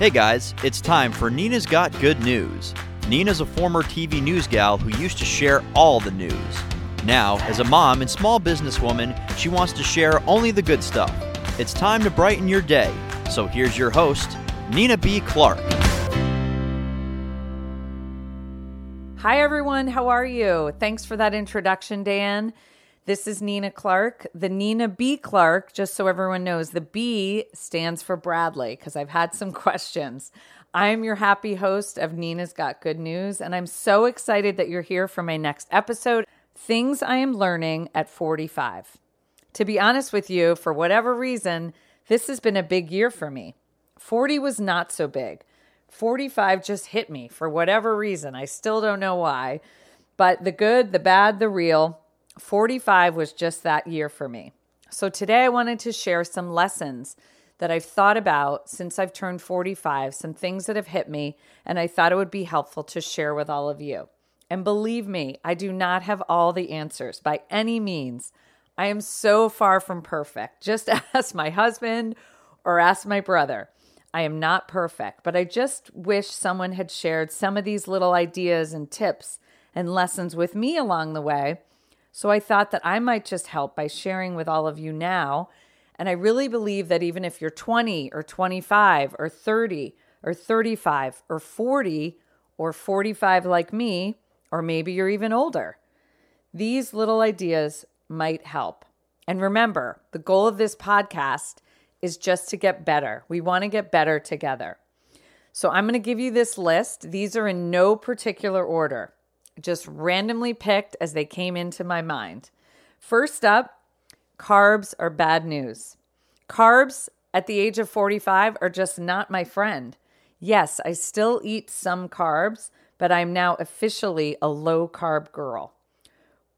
Hey guys, it's time for Nina's Got Good News. Nina's a former TV news gal who used to share all the news. Now, as a mom and small businesswoman, she wants to share only the good stuff. It's time to brighten your day. So here's your host, Nina B. Clark. Hi, everyone. How are you? Thanks for that introduction, Dan. This is Nina Clark, the Nina B. Clark, just so everyone knows. The B stands for Bradley because I've had some questions. I'm your happy host of Nina's Got Good News, and I'm so excited that you're here for my next episode Things I Am Learning at 45. To be honest with you, for whatever reason, this has been a big year for me. 40 was not so big. 45 just hit me for whatever reason. I still don't know why. But the good, the bad, the real, 45 was just that year for me. So today I wanted to share some lessons that I've thought about since I've turned 45, some things that have hit me, and I thought it would be helpful to share with all of you. And believe me, I do not have all the answers by any means. I am so far from perfect. Just ask my husband or ask my brother. I am not perfect, but I just wish someone had shared some of these little ideas and tips and lessons with me along the way so I thought that I might just help by sharing with all of you now. And I really believe that even if you're 20 or 25 or 30 or 35 or 40 or 45 like me, or maybe you're even older, these little ideas might help. And remember, the goal of this podcast is just to get better. We want to get better together. So I'm going to give you this list. These are in no particular order just randomly picked as they came into my mind. First up, carbs are bad news. Carbs at the age of 45 are just not my friend. Yes, I still eat some carbs, but I'm now officially a low carb girl.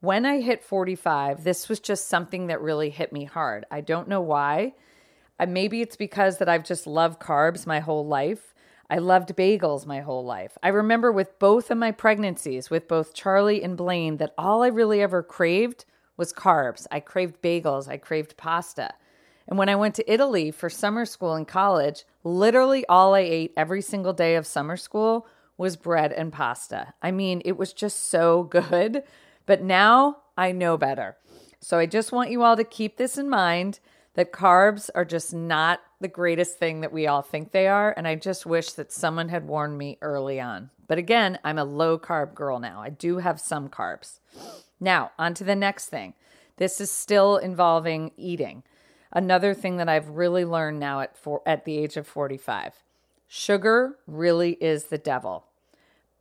When I hit 45, this was just something that really hit me hard. I don't know why. Maybe it's because that I've just loved carbs my whole life. I loved bagels my whole life. I remember with both of my pregnancies, with both Charlie and Blaine, that all I really ever craved was carbs. I craved bagels, I craved pasta. And when I went to Italy for summer school and college, literally all I ate every single day of summer school was bread and pasta. I mean, it was just so good. But now I know better. So I just want you all to keep this in mind that carbs are just not the greatest thing that we all think they are. And I just wish that someone had warned me early on. But again, I'm a low carb girl now. I do have some carbs. Now, on to the next thing. This is still involving eating. Another thing that I've really learned now at four, at the age of 45. Sugar really is the devil.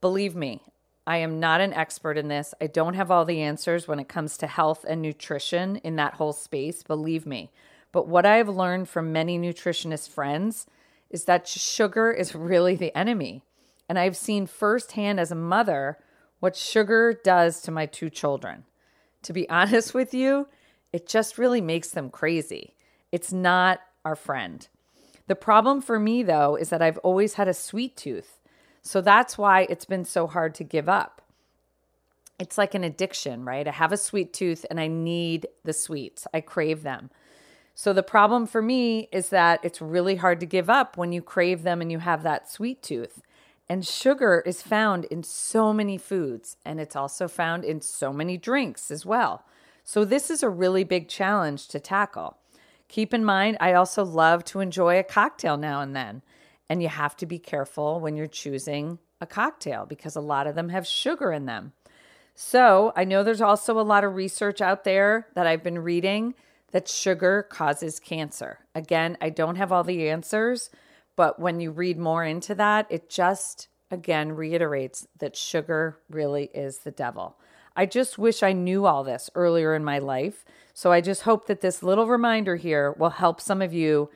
Believe me, I am not an expert in this. I don't have all the answers when it comes to health and nutrition in that whole space, believe me. But what I have learned from many nutritionist friends is that sugar is really the enemy. And I've seen firsthand as a mother what sugar does to my two children. To be honest with you, it just really makes them crazy. It's not our friend. The problem for me, though, is that I've always had a sweet tooth. So that's why it's been so hard to give up. It's like an addiction, right? I have a sweet tooth and I need the sweets, I crave them. So the problem for me is that it's really hard to give up when you crave them and you have that sweet tooth. And sugar is found in so many foods, and it's also found in so many drinks as well. So, this is a really big challenge to tackle. Keep in mind, I also love to enjoy a cocktail now and then. And you have to be careful when you're choosing a cocktail because a lot of them have sugar in them. So, I know there's also a lot of research out there that I've been reading that sugar causes cancer. Again, I don't have all the answers, but when you read more into that, it just again reiterates that sugar really is the devil. I just wish I knew all this earlier in my life. So I just hope that this little reminder here will help some of you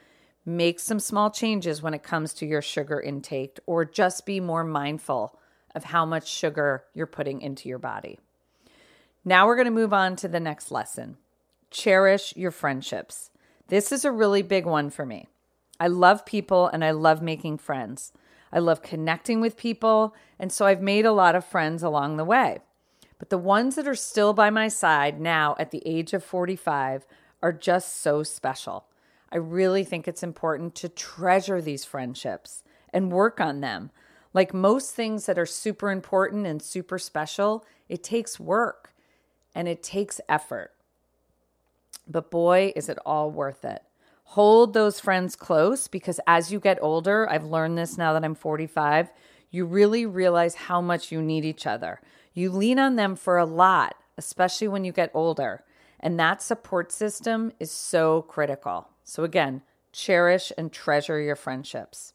make some small changes when it comes to your sugar intake or just be more mindful of how much sugar you're putting into your body. Now we're going to move on to the next lesson cherish your friendships. This is a really big one for me. I love people and I love making friends. I love connecting with people, and so I've made a lot of friends along the way. But the ones that are still by my side now at the age of 45 are just so special. I really think it's important to treasure these friendships and work on them. Like most things that are super important and super special, it takes work and it takes effort. But boy, is it all worth it. Hold those friends close because as you get older, I've learned this now that I'm 45, you really realize how much you need each other. You lean on them for a lot, especially when you get older. And that support system is so critical. So, again, cherish and treasure your friendships.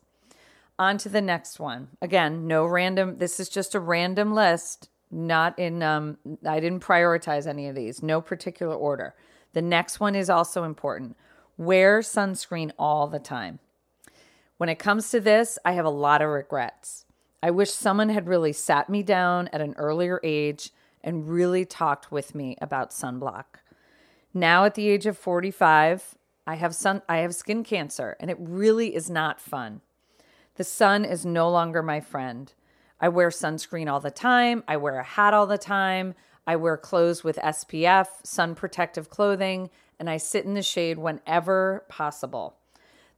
On to the next one. Again, no random, this is just a random list, not in, um, I didn't prioritize any of these, no particular order. The next one is also important wear sunscreen all the time. When it comes to this, I have a lot of regrets. I wish someone had really sat me down at an earlier age and really talked with me about sunblock. Now at the age of 45, I have sun I have skin cancer and it really is not fun. The sun is no longer my friend. I wear sunscreen all the time, I wear a hat all the time, I wear clothes with SPF, sun protective clothing, and I sit in the shade whenever possible.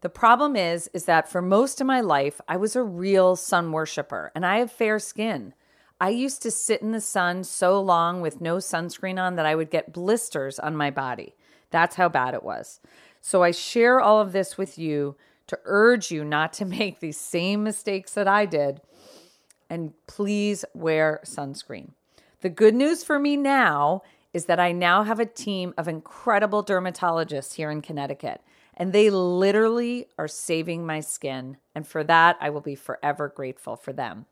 The problem is is that for most of my life I was a real sun worshiper and I have fair skin. I used to sit in the sun so long with no sunscreen on that I would get blisters on my body. That's how bad it was. So I share all of this with you to urge you not to make these same mistakes that I did. And please wear sunscreen. The good news for me now is that I now have a team of incredible dermatologists here in Connecticut, and they literally are saving my skin. And for that, I will be forever grateful for them.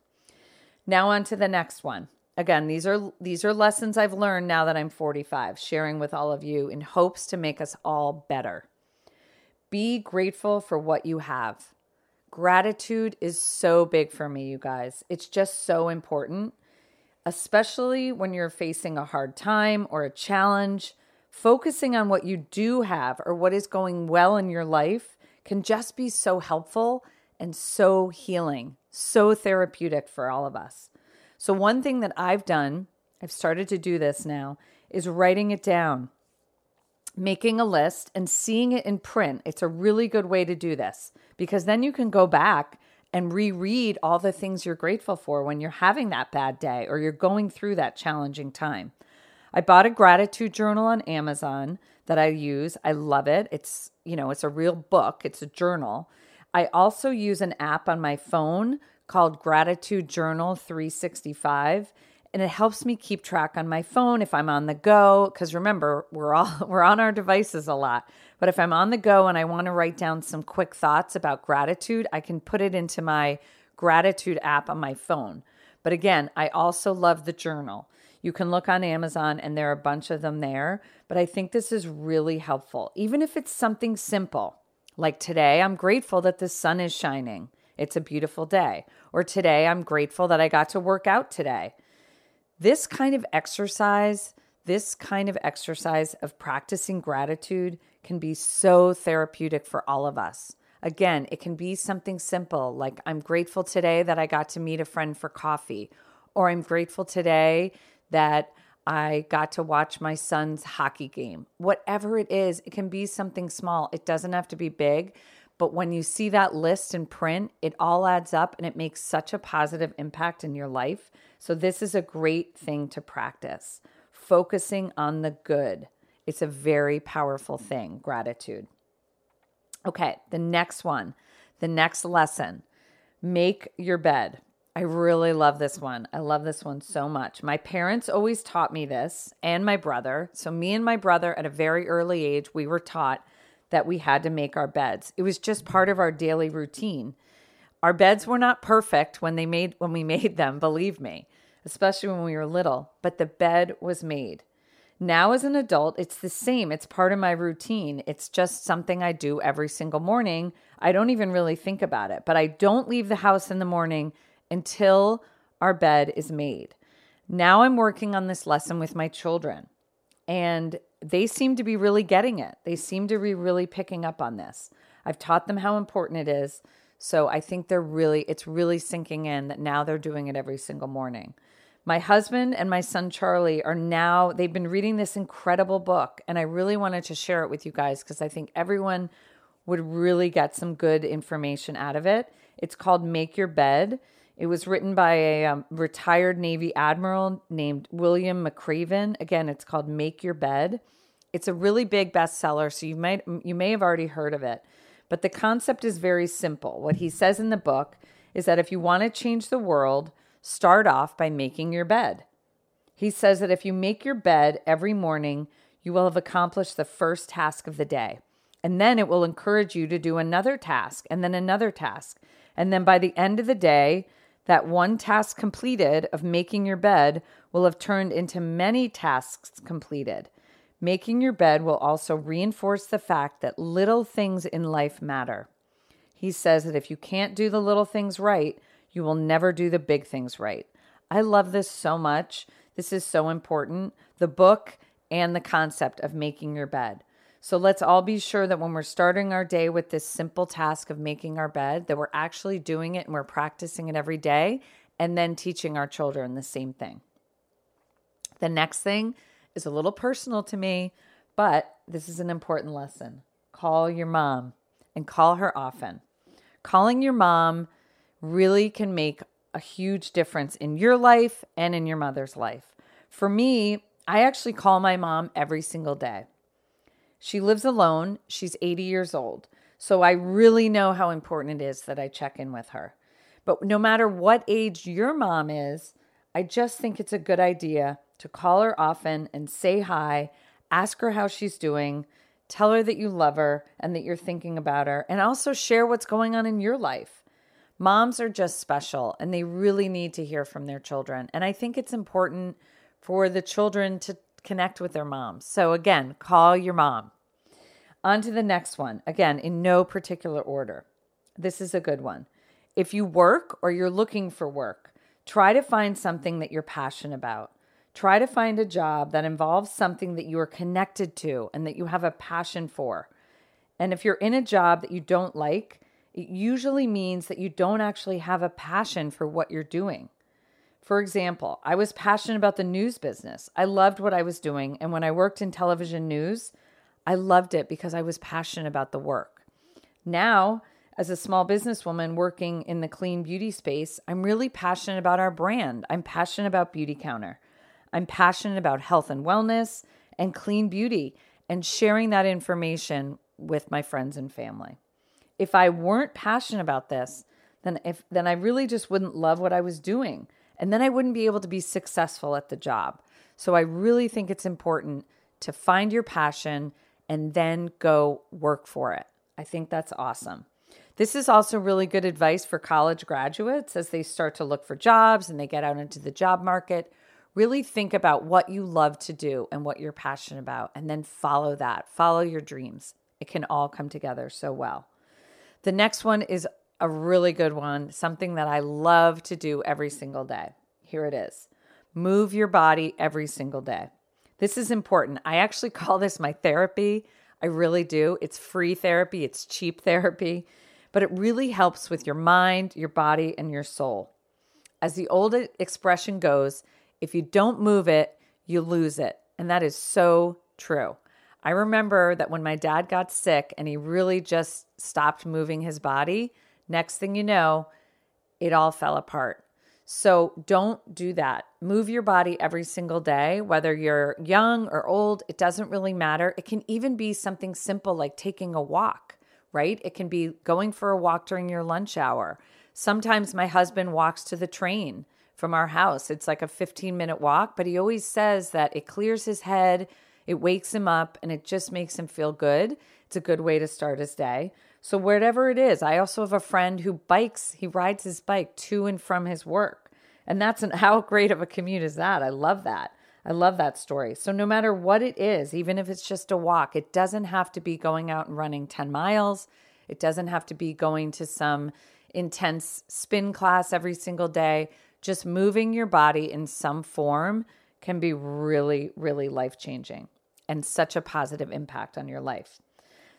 Now on to the next one. Again, these are these are lessons I've learned now that I'm 45, sharing with all of you in hopes to make us all better. Be grateful for what you have. Gratitude is so big for me, you guys. It's just so important, especially when you're facing a hard time or a challenge. Focusing on what you do have or what is going well in your life can just be so helpful and so healing so therapeutic for all of us. So, one thing that I've done, I've started to do this now, is writing it down, making a list and seeing it in print. It's a really good way to do this because then you can go back and reread all the things you're grateful for when you're having that bad day or you're going through that challenging time. I bought a gratitude journal on Amazon that I use. I love it. It's, you know, it's a real book, it's a journal. I also use an app on my phone called Gratitude Journal 365 and it helps me keep track on my phone if I'm on the go cuz remember we're all we're on our devices a lot but if I'm on the go and I want to write down some quick thoughts about gratitude I can put it into my gratitude app on my phone but again I also love the journal you can look on Amazon and there are a bunch of them there but I think this is really helpful even if it's something simple like today, I'm grateful that the sun is shining. It's a beautiful day. Or today, I'm grateful that I got to work out today. This kind of exercise, this kind of exercise of practicing gratitude can be so therapeutic for all of us. Again, it can be something simple like I'm grateful today that I got to meet a friend for coffee, or I'm grateful today that I got to watch my son's hockey game. Whatever it is, it can be something small. It doesn't have to be big. But when you see that list in print, it all adds up and it makes such a positive impact in your life. So, this is a great thing to practice. Focusing on the good. It's a very powerful thing, gratitude. Okay, the next one, the next lesson make your bed. I really love this one. I love this one so much. My parents always taught me this and my brother. So, me and my brother at a very early age, we were taught that we had to make our beds. It was just part of our daily routine. Our beds were not perfect when they made when we made them, believe me, especially when we were little, but the bed was made. Now as an adult, it's the same. It's part of my routine. It's just something I do every single morning. I don't even really think about it, but I don't leave the house in the morning until our bed is made. Now I'm working on this lesson with my children, and they seem to be really getting it. They seem to be really picking up on this. I've taught them how important it is. So I think they're really, it's really sinking in that now they're doing it every single morning. My husband and my son Charlie are now, they've been reading this incredible book, and I really wanted to share it with you guys because I think everyone would really get some good information out of it. It's called Make Your Bed. It was written by a um, retired Navy admiral named William McRaven. Again, it's called Make Your Bed. It's a really big bestseller, so you might you may have already heard of it. But the concept is very simple. What he says in the book is that if you want to change the world, start off by making your bed. He says that if you make your bed every morning, you will have accomplished the first task of the day. And then it will encourage you to do another task and then another task. And then by the end of the day, that one task completed of making your bed will have turned into many tasks completed. Making your bed will also reinforce the fact that little things in life matter. He says that if you can't do the little things right, you will never do the big things right. I love this so much. This is so important. The book and the concept of making your bed. So let's all be sure that when we're starting our day with this simple task of making our bed, that we're actually doing it and we're practicing it every day and then teaching our children the same thing. The next thing is a little personal to me, but this is an important lesson. Call your mom and call her often. Calling your mom really can make a huge difference in your life and in your mother's life. For me, I actually call my mom every single day. She lives alone. She's 80 years old. So I really know how important it is that I check in with her. But no matter what age your mom is, I just think it's a good idea to call her often and say hi, ask her how she's doing, tell her that you love her and that you're thinking about her, and also share what's going on in your life. Moms are just special and they really need to hear from their children. And I think it's important for the children to connect with their moms. So, again, call your mom. On to the next one. Again, in no particular order. This is a good one. If you work or you're looking for work, try to find something that you're passionate about. Try to find a job that involves something that you are connected to and that you have a passion for. And if you're in a job that you don't like, it usually means that you don't actually have a passion for what you're doing. For example, I was passionate about the news business. I loved what I was doing. And when I worked in television news, I loved it because I was passionate about the work. Now, as a small businesswoman working in the clean beauty space, I'm really passionate about our brand. I'm passionate about Beautycounter. I'm passionate about health and wellness and clean beauty and sharing that information with my friends and family. If I weren't passionate about this, then if then I really just wouldn't love what I was doing and then I wouldn't be able to be successful at the job. So I really think it's important to find your passion and then go work for it. I think that's awesome. This is also really good advice for college graduates as they start to look for jobs and they get out into the job market. Really think about what you love to do and what you're passionate about, and then follow that. Follow your dreams. It can all come together so well. The next one is a really good one, something that I love to do every single day. Here it is move your body every single day. This is important. I actually call this my therapy. I really do. It's free therapy, it's cheap therapy, but it really helps with your mind, your body, and your soul. As the old expression goes, if you don't move it, you lose it. And that is so true. I remember that when my dad got sick and he really just stopped moving his body, next thing you know, it all fell apart. So don't do that. Move your body every single day, whether you're young or old, it doesn't really matter. It can even be something simple like taking a walk, right? It can be going for a walk during your lunch hour. Sometimes my husband walks to the train from our house. It's like a 15 minute walk, but he always says that it clears his head, it wakes him up, and it just makes him feel good. It's a good way to start his day. So, whatever it is, I also have a friend who bikes, he rides his bike to and from his work. And that's an, how great of a commute is that? I love that. I love that story. So, no matter what it is, even if it's just a walk, it doesn't have to be going out and running 10 miles. It doesn't have to be going to some intense spin class every single day. Just moving your body in some form can be really, really life changing and such a positive impact on your life.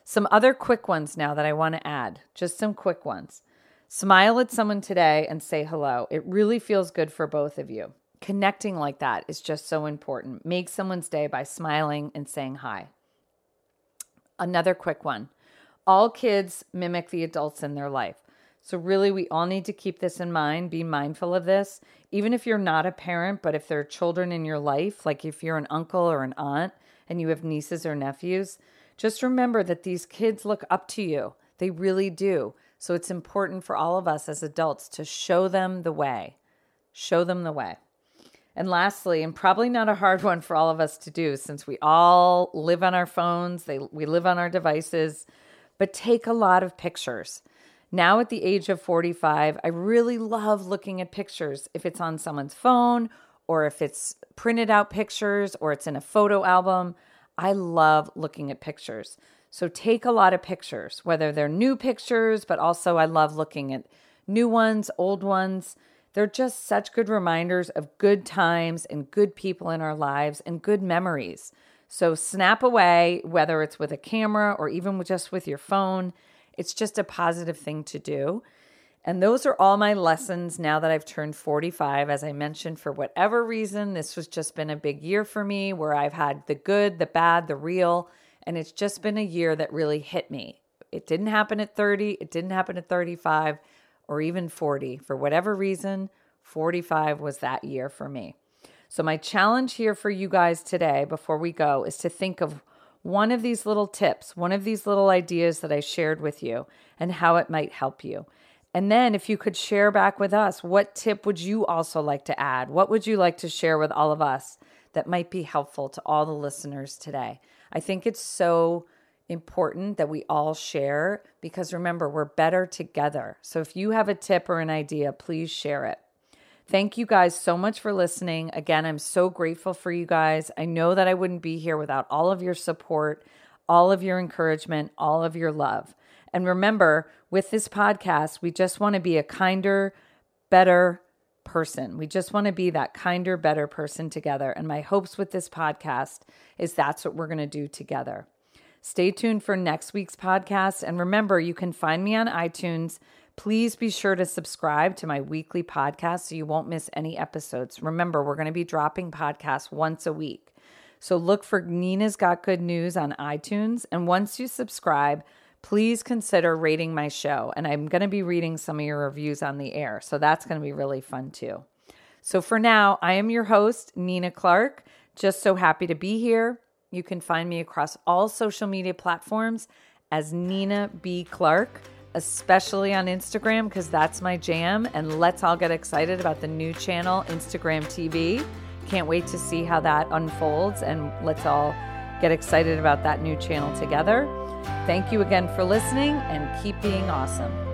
Some other quick ones now that I want to add, just some quick ones. Smile at someone today and say hello. It really feels good for both of you. Connecting like that is just so important. Make someone's day by smiling and saying hi. Another quick one All kids mimic the adults in their life. So, really, we all need to keep this in mind, be mindful of this. Even if you're not a parent, but if there are children in your life, like if you're an uncle or an aunt and you have nieces or nephews, just remember that these kids look up to you. They really do. So, it's important for all of us as adults to show them the way. Show them the way. And lastly, and probably not a hard one for all of us to do since we all live on our phones, they, we live on our devices, but take a lot of pictures. Now, at the age of 45, I really love looking at pictures. If it's on someone's phone, or if it's printed out pictures, or it's in a photo album, I love looking at pictures. So take a lot of pictures, whether they're new pictures, but also I love looking at new ones, old ones. They're just such good reminders of good times and good people in our lives and good memories. So snap away, whether it's with a camera or even just with your phone. It's just a positive thing to do. And those are all my lessons now that I've turned 45. As I mentioned, for whatever reason, this has just been a big year for me where I've had the good, the bad, the real. And it's just been a year that really hit me. It didn't happen at 30, it didn't happen at 35 or even 40. For whatever reason, 45 was that year for me. So, my challenge here for you guys today before we go is to think of one of these little tips, one of these little ideas that I shared with you, and how it might help you. And then, if you could share back with us, what tip would you also like to add? What would you like to share with all of us that might be helpful to all the listeners today? I think it's so important that we all share because remember, we're better together. So, if you have a tip or an idea, please share it. Thank you guys so much for listening. Again, I'm so grateful for you guys. I know that I wouldn't be here without all of your support, all of your encouragement, all of your love. And remember, with this podcast, we just want to be a kinder, better person. We just want to be that kinder, better person together. And my hopes with this podcast is that's what we're going to do together. Stay tuned for next week's podcast. And remember, you can find me on iTunes Please be sure to subscribe to my weekly podcast so you won't miss any episodes. Remember, we're going to be dropping podcasts once a week. So look for Nina's Got Good News on iTunes. And once you subscribe, please consider rating my show. And I'm going to be reading some of your reviews on the air. So that's going to be really fun too. So for now, I am your host, Nina Clark. Just so happy to be here. You can find me across all social media platforms as Nina B. Clark especially on Instagram because that's my jam. And let's all get excited about the new channel, Instagram TV. Can't wait to see how that unfolds. And let's all get excited about that new channel together. Thank you again for listening and keep being awesome.